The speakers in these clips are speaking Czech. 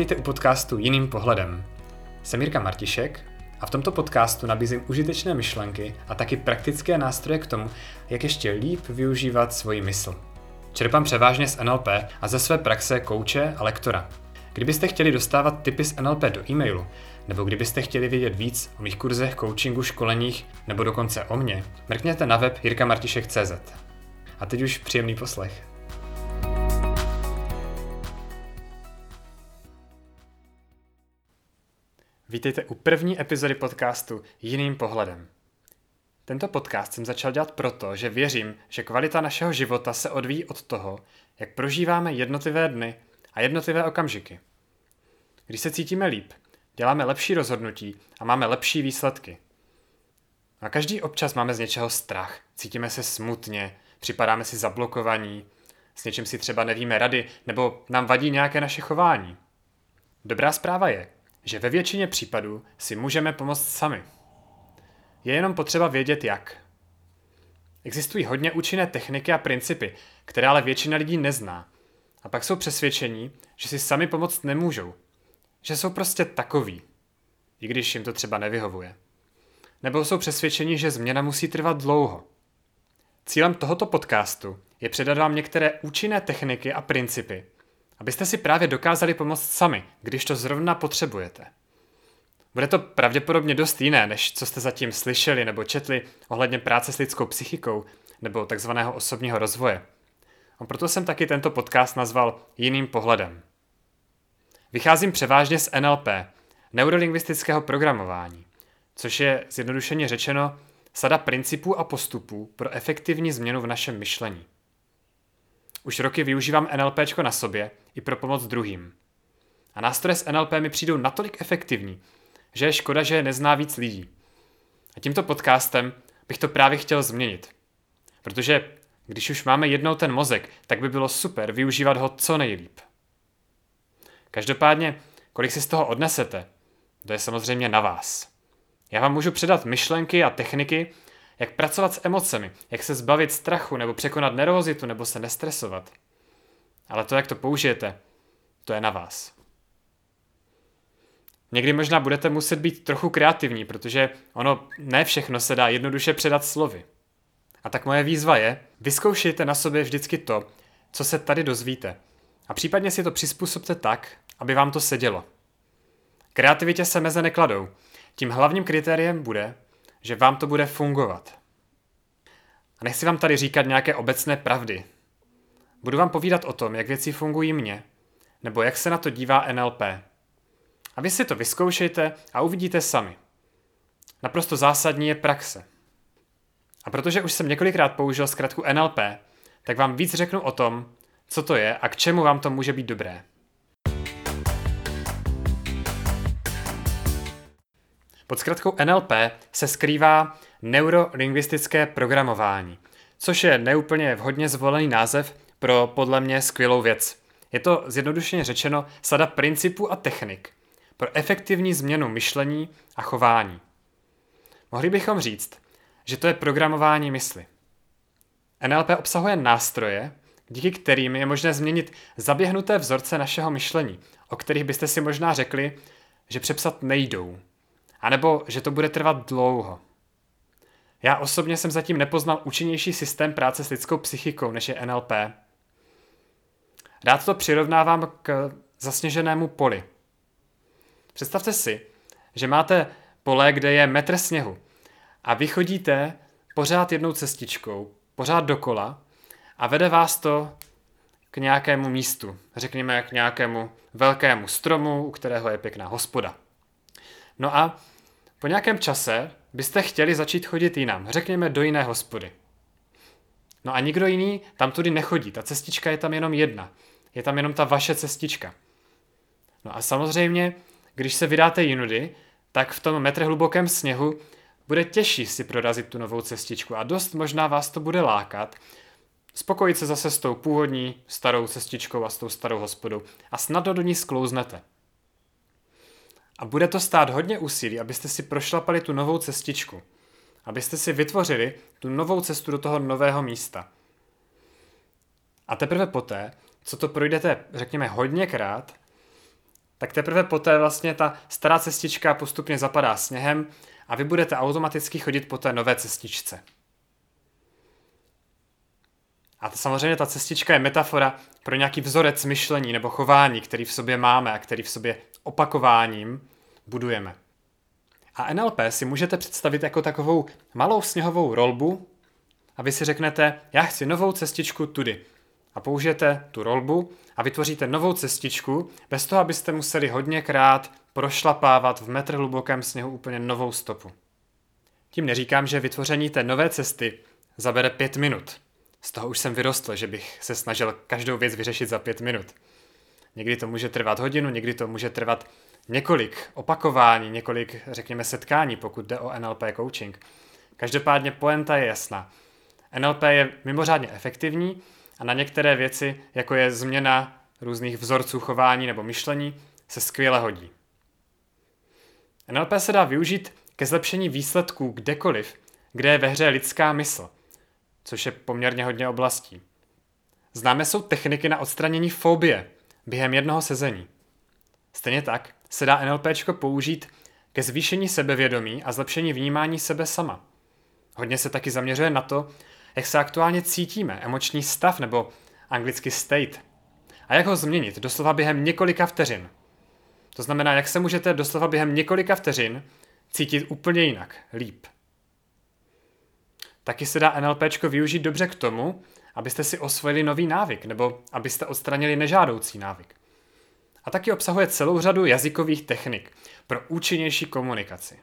Vítejte u podcastu Jiným pohledem. Jsem Jirka Martišek a v tomto podcastu nabízím užitečné myšlenky a taky praktické nástroje k tomu, jak ještě líp využívat svoji mysl. Čerpám převážně z NLP a ze své praxe kouče a lektora. Kdybyste chtěli dostávat tipy z NLP do e-mailu, nebo kdybyste chtěli vědět víc o mých kurzech, coachingu, školeních, nebo dokonce o mně, mrkněte na web jirkamartišek.cz. A teď už příjemný poslech. Vítejte u první epizody podcastu Jiným pohledem. Tento podcast jsem začal dělat proto, že věřím, že kvalita našeho života se odvíjí od toho, jak prožíváme jednotlivé dny a jednotlivé okamžiky. Když se cítíme líp, děláme lepší rozhodnutí a máme lepší výsledky. A každý občas máme z něčeho strach, cítíme se smutně, připadáme si zablokovaní, s něčím si třeba nevíme rady nebo nám vadí nějaké naše chování. Dobrá zpráva je, že ve většině případů si můžeme pomoct sami. Je jenom potřeba vědět jak. Existují hodně účinné techniky a principy, které ale většina lidí nezná. A pak jsou přesvědčení, že si sami pomoct nemůžou. Že jsou prostě takový. I když jim to třeba nevyhovuje. Nebo jsou přesvědčení, že změna musí trvat dlouho. Cílem tohoto podcastu je předat vám některé účinné techniky a principy, abyste si právě dokázali pomoct sami, když to zrovna potřebujete. Bude to pravděpodobně dost jiné, než co jste zatím slyšeli nebo četli ohledně práce s lidskou psychikou nebo takzvaného osobního rozvoje. A proto jsem taky tento podcast nazval jiným pohledem. Vycházím převážně z NLP, neurolingvistického programování, což je zjednodušeně řečeno sada principů a postupů pro efektivní změnu v našem myšlení. Už roky využívám NLP na sobě i pro pomoc druhým. A nástroje z NLP mi přijdou natolik efektivní, že je škoda, že je nezná víc lidí. A tímto podcastem bych to právě chtěl změnit. Protože když už máme jednou ten mozek, tak by bylo super využívat ho co nejlíp. Každopádně, kolik si z toho odnesete, to je samozřejmě na vás. Já vám můžu předat myšlenky a techniky, jak pracovat s emocemi, jak se zbavit strachu nebo překonat nervozitu nebo se nestresovat. Ale to, jak to použijete, to je na vás. Někdy možná budete muset být trochu kreativní, protože ono ne všechno se dá jednoduše předat slovy. A tak moje výzva je, vyzkoušejte na sobě vždycky to, co se tady dozvíte. A případně si to přizpůsobte tak, aby vám to sedělo. Kreativitě se meze nekladou. Tím hlavním kritériem bude, že vám to bude fungovat. A nechci vám tady říkat nějaké obecné pravdy. Budu vám povídat o tom, jak věci fungují mně, nebo jak se na to dívá NLP. A vy si to vyzkoušejte a uvidíte sami. Naprosto zásadní je praxe. A protože už jsem několikrát použil zkratku NLP, tak vám víc řeknu o tom, co to je a k čemu vám to může být dobré. Pod zkratkou NLP se skrývá neurolingvistické programování, což je neúplně vhodně zvolený název pro podle mě skvělou věc. Je to zjednodušeně řečeno sada principů a technik pro efektivní změnu myšlení a chování. Mohli bychom říct, že to je programování mysli. NLP obsahuje nástroje, díky kterým je možné změnit zaběhnuté vzorce našeho myšlení, o kterých byste si možná řekli, že přepsat nejdou. A nebo že to bude trvat dlouho. Já osobně jsem zatím nepoznal účinnější systém práce s lidskou psychikou, než je NLP. Rád to přirovnávám k zasněženému poli. Představte si, že máte pole, kde je metr sněhu a vy chodíte pořád jednou cestičkou, pořád dokola a vede vás to k nějakému místu, řekněme k nějakému velkému stromu, u kterého je pěkná hospoda. No a po nějakém čase byste chtěli začít chodit jinam, řekněme do jiné hospody. No a nikdo jiný tam tudy nechodí, ta cestička je tam jenom jedna. Je tam jenom ta vaše cestička. No a samozřejmě, když se vydáte jinudy, tak v tom metr hlubokém sněhu bude těžší si prorazit tu novou cestičku a dost možná vás to bude lákat, spokojit se zase s tou původní starou cestičkou a s tou starou hospodou a snadno do ní sklouznete. A bude to stát hodně úsilí, abyste si prošlapali tu novou cestičku. Abyste si vytvořili tu novou cestu do toho nového místa. A teprve poté, co to projdete, řekněme, hodněkrát, tak teprve poté vlastně ta stará cestička postupně zapadá sněhem a vy budete automaticky chodit po té nové cestičce. A to samozřejmě ta cestička je metafora pro nějaký vzorec myšlení nebo chování, který v sobě máme a který v sobě opakováním budujeme. A NLP si můžete představit jako takovou malou sněhovou rolbu a vy si řeknete, já chci novou cestičku tudy. A použijete tu rolbu a vytvoříte novou cestičku, bez toho, abyste museli hodněkrát prošlapávat v metr hlubokém sněhu úplně novou stopu. Tím neříkám, že vytvoření té nové cesty zabere pět minut. Z toho už jsem vyrostl, že bych se snažil každou věc vyřešit za pět minut. Někdy to může trvat hodinu, někdy to může trvat několik opakování, několik, řekněme, setkání, pokud jde o NLP coaching. Každopádně poenta je jasná. NLP je mimořádně efektivní a na některé věci, jako je změna různých vzorců chování nebo myšlení, se skvěle hodí. NLP se dá využít ke zlepšení výsledků kdekoliv, kde je ve hře lidská mysl, což je poměrně hodně oblastí. Známe jsou techniky na odstranění fobie během jednoho sezení. Stejně tak se dá NLP použít ke zvýšení sebevědomí a zlepšení vnímání sebe sama. Hodně se taky zaměřuje na to, jak se aktuálně cítíme, emoční stav nebo anglicky state. A jak ho změnit doslova během několika vteřin. To znamená, jak se můžete doslova během několika vteřin cítit úplně jinak, líp. Taky se dá NLP využít dobře k tomu, abyste si osvojili nový návyk nebo abyste odstranili nežádoucí návyk. A taky obsahuje celou řadu jazykových technik pro účinnější komunikaci.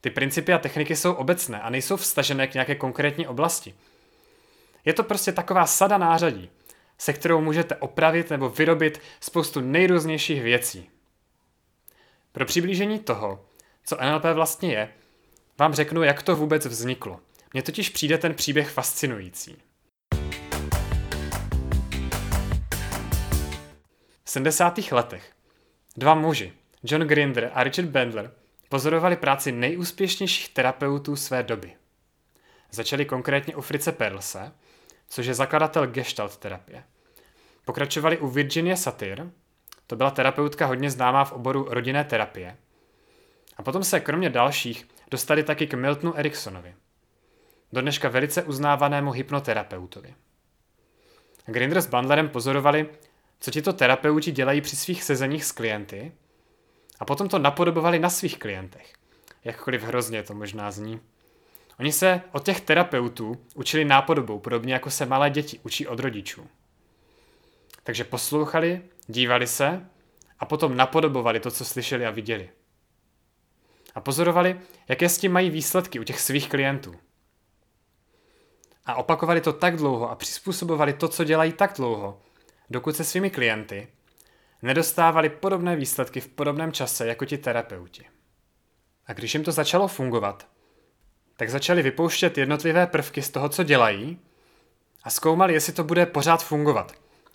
Ty principy a techniky jsou obecné a nejsou vstažené k nějaké konkrétní oblasti. Je to prostě taková sada nářadí, se kterou můžete opravit nebo vyrobit spoustu nejrůznějších věcí. Pro přiblížení toho, co NLP vlastně je, vám řeknu, jak to vůbec vzniklo. Mně totiž přijde ten příběh fascinující. 70. letech dva muži, John Grinder a Richard Bandler, pozorovali práci nejúspěšnějších terapeutů své doby. Začali konkrétně u Frice Perlse, což je zakladatel gestalt terapie. Pokračovali u Virginie Satir, to byla terapeutka hodně známá v oboru rodinné terapie. A potom se kromě dalších dostali taky k Miltonu Eriksonovi, do dneška velice uznávanému hypnoterapeutovi. Grinder s Bandlerem pozorovali, co tito terapeuti dělají při svých sezeních s klienty a potom to napodobovali na svých klientech. Jakkoliv hrozně to možná zní. Oni se od těch terapeutů učili nápodobou, podobně jako se malé děti učí od rodičů. Takže poslouchali, dívali se a potom napodobovali to, co slyšeli a viděli. A pozorovali, jaké s tím mají výsledky u těch svých klientů. A opakovali to tak dlouho a přizpůsobovali to, co dělají tak dlouho, dokud se svými klienty nedostávali podobné výsledky v podobném čase jako ti terapeuti. A když jim to začalo fungovat, tak začali vypouštět jednotlivé prvky z toho, co dělají a zkoumali, jestli to bude pořád fungovat.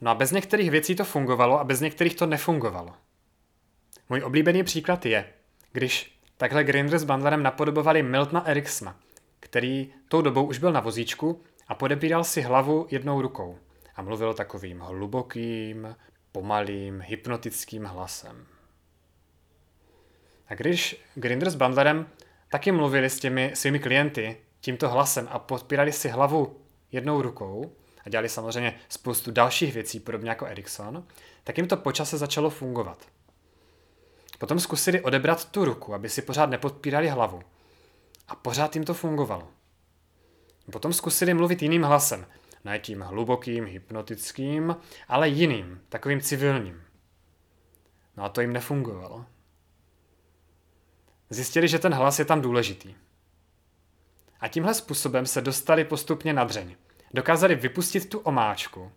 No a bez některých věcí to fungovalo a bez některých to nefungovalo. Můj oblíbený příklad je, když takhle Grinder s Bandlerem napodobovali Miltona Eriksona, který tou dobou už byl na vozíčku a podebíral si hlavu jednou rukou a mluvil takovým hlubokým, pomalým, hypnotickým hlasem. A když Grinder s Bandlerem taky mluvili s těmi svými klienty tímto hlasem a podpírali si hlavu jednou rukou a dělali samozřejmě spoustu dalších věcí, podobně jako Erikson, tak jim to počase začalo fungovat. Potom zkusili odebrat tu ruku, aby si pořád nepodpírali hlavu. A pořád jim to fungovalo. Potom zkusili mluvit jiným hlasem, ne tím hlubokým, hypnotickým, ale jiným, takovým civilním. No a to jim nefungovalo. Zjistili, že ten hlas je tam důležitý. A tímhle způsobem se dostali postupně na dřeň. Dokázali vypustit tu omáčku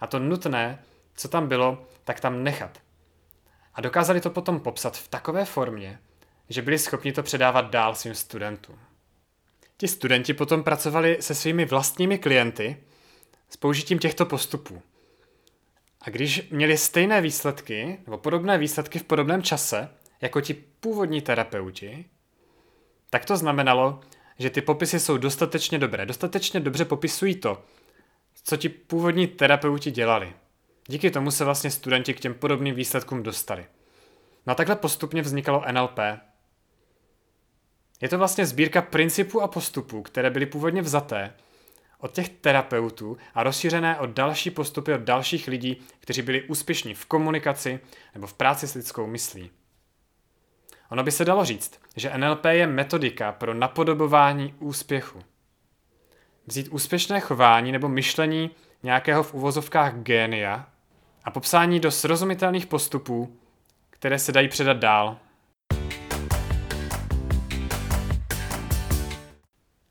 a to nutné, co tam bylo, tak tam nechat. A dokázali to potom popsat v takové formě, že byli schopni to předávat dál svým studentům. Ti studenti potom pracovali se svými vlastními klienty s použitím těchto postupů. A když měli stejné výsledky, nebo podobné výsledky v podobném čase, jako ti původní terapeuti, tak to znamenalo, že ty popisy jsou dostatečně dobré, dostatečně dobře popisují to, co ti původní terapeuti dělali. Díky tomu se vlastně studenti k těm podobným výsledkům dostali. No a takhle postupně vznikalo NLP. Je to vlastně sbírka principů a postupů, které byly původně vzaté od těch terapeutů a rozšířené od další postupy od dalších lidí, kteří byli úspěšní v komunikaci nebo v práci s lidskou myslí. Ono by se dalo říct, že NLP je metodika pro napodobování úspěchu. Vzít úspěšné chování nebo myšlení nějakého v uvozovkách génia a popsání do srozumitelných postupů, které se dají předat dál.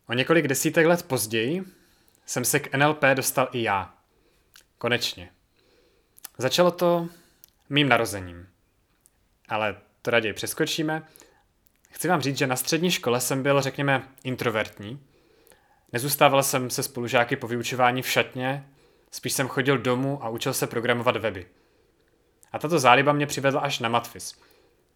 O několik desítek let později jsem se k NLP dostal i já. Konečně. Začalo to mým narozením. Ale to raději přeskočíme. Chci vám říct, že na střední škole jsem byl, řekněme, introvertní. Nezůstával jsem se spolužáky po vyučování v šatně, spíš jsem chodil domů a učil se programovat weby. A tato záliba mě přivedla až na Matfiz.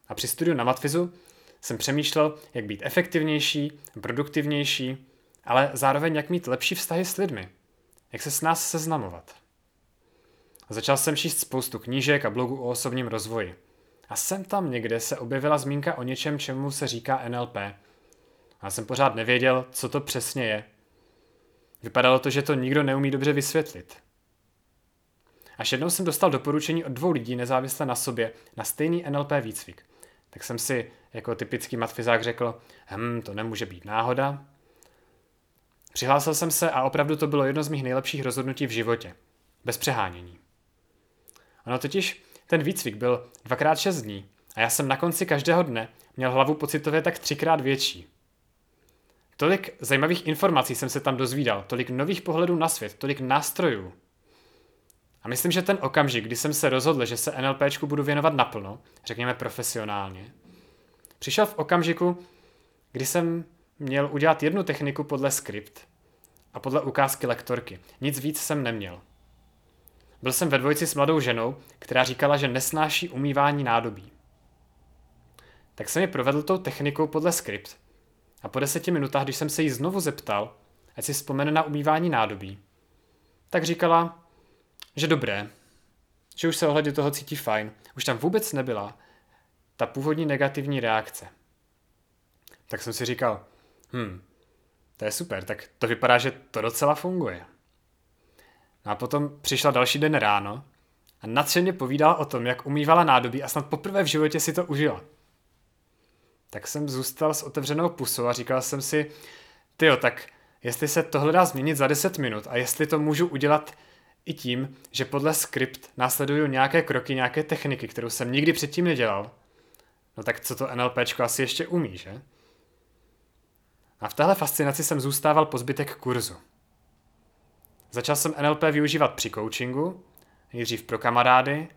A při studiu na Matfizu jsem přemýšlel, jak být efektivnější, produktivnější, ale zároveň jak mít lepší vztahy s lidmi. Jak se s nás seznamovat. Začal jsem číst spoustu knížek a blogů o osobním rozvoji. A sem tam někde se objevila zmínka o něčem, čemu se říká NLP. A jsem pořád nevěděl, co to přesně je. Vypadalo to, že to nikdo neumí dobře vysvětlit. Až jednou jsem dostal doporučení od dvou lidí nezávisle na sobě na stejný NLP výcvik. Tak jsem si jako typický matfizák řekl, hm, to nemůže být náhoda. Přihlásil jsem se a opravdu to bylo jedno z mých nejlepších rozhodnutí v životě. Bez přehánění. Ono totiž ten výcvik byl dvakrát šest dní a já jsem na konci každého dne měl hlavu pocitově tak třikrát větší. Tolik zajímavých informací jsem se tam dozvídal, tolik nových pohledů na svět, tolik nástrojů. A myslím, že ten okamžik, kdy jsem se rozhodl, že se NLPčku budu věnovat naplno, řekněme profesionálně, přišel v okamžiku, kdy jsem měl udělat jednu techniku podle skript a podle ukázky lektorky. Nic víc jsem neměl. Byl jsem ve dvojici s mladou ženou, která říkala, že nesnáší umývání nádobí. Tak jsem mi provedl tou technikou podle skript a po deseti minutách, když jsem se jí znovu zeptal, ať si vzpomene na umývání nádobí, tak říkala, že dobré, že už se ohledně toho cítí fajn, už tam vůbec nebyla ta původní negativní reakce. Tak jsem si říkal, hm, to je super, tak to vypadá, že to docela funguje. No a potom přišla další den ráno a nadšeně povídala o tom, jak umývala nádobí a snad poprvé v životě si to užila. Tak jsem zůstal s otevřenou pusou a říkal jsem si, tyjo, tak jestli se tohle dá změnit za 10 minut a jestli to můžu udělat i tím, že podle skript následuju nějaké kroky, nějaké techniky, kterou jsem nikdy předtím nedělal, no tak co to NLPčko asi ještě umí, že? A v téhle fascinaci jsem zůstával po zbytek kurzu. Začal jsem NLP využívat při coachingu, nejdřív pro kamarády.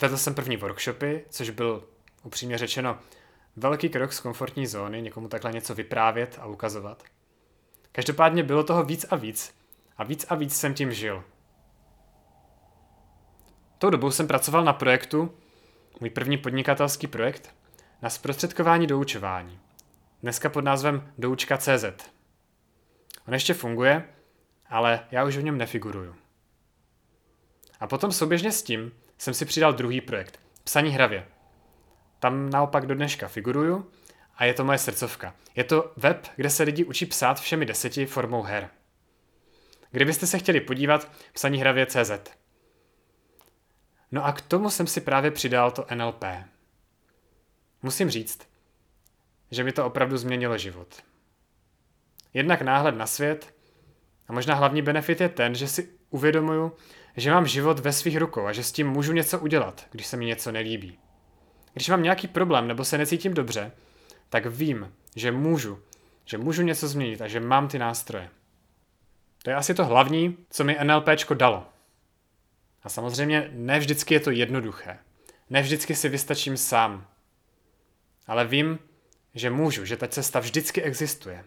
Vedl jsem první workshopy, což byl upřímně řečeno velký krok z komfortní zóny, někomu takhle něco vyprávět a ukazovat. Každopádně bylo toho víc a víc a víc a víc jsem tím žil. Tou dobou jsem pracoval na projektu, můj první podnikatelský projekt, na zprostředkování doučování. Dneska pod názvem doučka.cz. On ještě funguje, ale já už v něm nefiguruju. A potom souběžně s tím jsem si přidal druhý projekt, Psaní hravě. Tam naopak do dneška figuruju a je to moje srdcovka. Je to web, kde se lidi učí psát všemi deseti formou her. Kdybyste se chtěli podívat, psaní hravě CZ. No a k tomu jsem si právě přidal to NLP. Musím říct, že mi to opravdu změnilo život. Jednak náhled na svět a možná hlavní benefit je ten, že si uvědomuju, že mám život ve svých rukou a že s tím můžu něco udělat, když se mi něco nelíbí. Když mám nějaký problém nebo se necítím dobře, tak vím, že můžu, že můžu něco změnit a že mám ty nástroje. To je asi to hlavní, co mi NLPčko dalo. A samozřejmě ne vždycky je to jednoduché. Ne vždycky si vystačím sám. Ale vím, že můžu, že ta cesta vždycky existuje.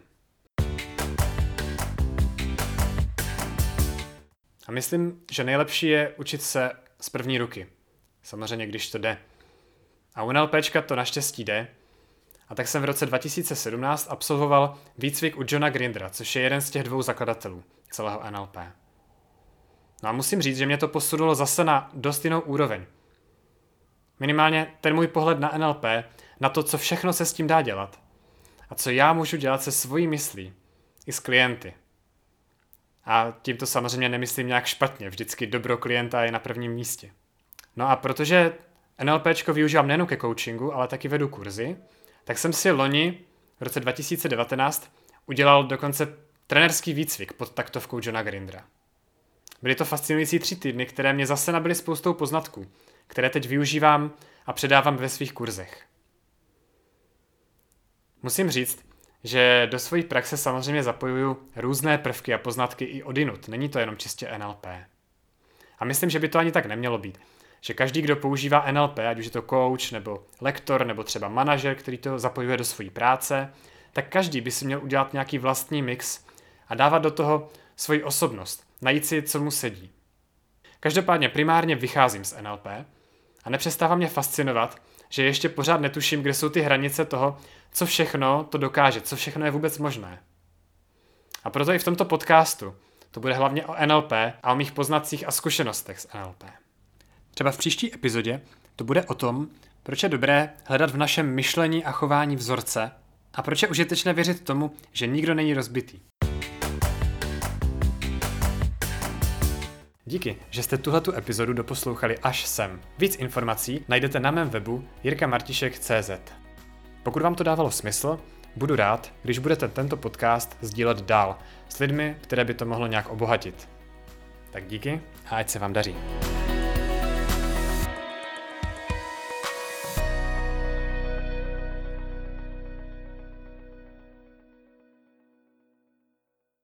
A myslím, že nejlepší je učit se z první ruky. Samozřejmě, když to jde. A u NLPčka to naštěstí jde. A tak jsem v roce 2017 absolvoval výcvik u Johna Grindra, což je jeden z těch dvou zakladatelů celého NLP. No a musím říct, že mě to posunulo zase na dost jinou úroveň. Minimálně ten můj pohled na NLP, na to, co všechno se s tím dá dělat. A co já můžu dělat se svojí myslí, i s klienty. A tím to samozřejmě nemyslím nějak špatně, vždycky dobro klienta je na prvním místě. No a protože NLPčko využívám nejen ke coachingu, ale taky vedu kurzy, tak jsem si loni v roce 2019 udělal dokonce trenerský výcvik pod taktovkou Johna Grindra. Byly to fascinující tři týdny, které mě zase nabily spoustou poznatků, které teď využívám a předávám ve svých kurzech. Musím říct, že do své praxe samozřejmě zapojuju různé prvky a poznatky i odinut. Není to jenom čistě NLP. A myslím, že by to ani tak nemělo být. Že každý, kdo používá NLP, ať už je to coach, nebo lektor, nebo třeba manažer, který to zapojuje do své práce, tak každý by si měl udělat nějaký vlastní mix a dávat do toho svoji osobnost, najít si, co mu sedí. Každopádně primárně vycházím z NLP a nepřestává mě fascinovat, že ještě pořád netuším, kde jsou ty hranice toho, co všechno to dokáže, co všechno je vůbec možné. A proto i v tomto podcastu to bude hlavně o NLP a o mých poznacích a zkušenostech s NLP. Třeba v příští epizodě to bude o tom, proč je dobré hledat v našem myšlení a chování vzorce a proč je užitečné věřit tomu, že nikdo není rozbitý. Díky, že jste tuhletu epizodu doposlouchali až sem. Víc informací najdete na mém webu jirkamartišek.cz. Pokud vám to dávalo smysl, budu rád, když budete tento podcast sdílet dál s lidmi, které by to mohlo nějak obohatit. Tak díky a ať se vám daří.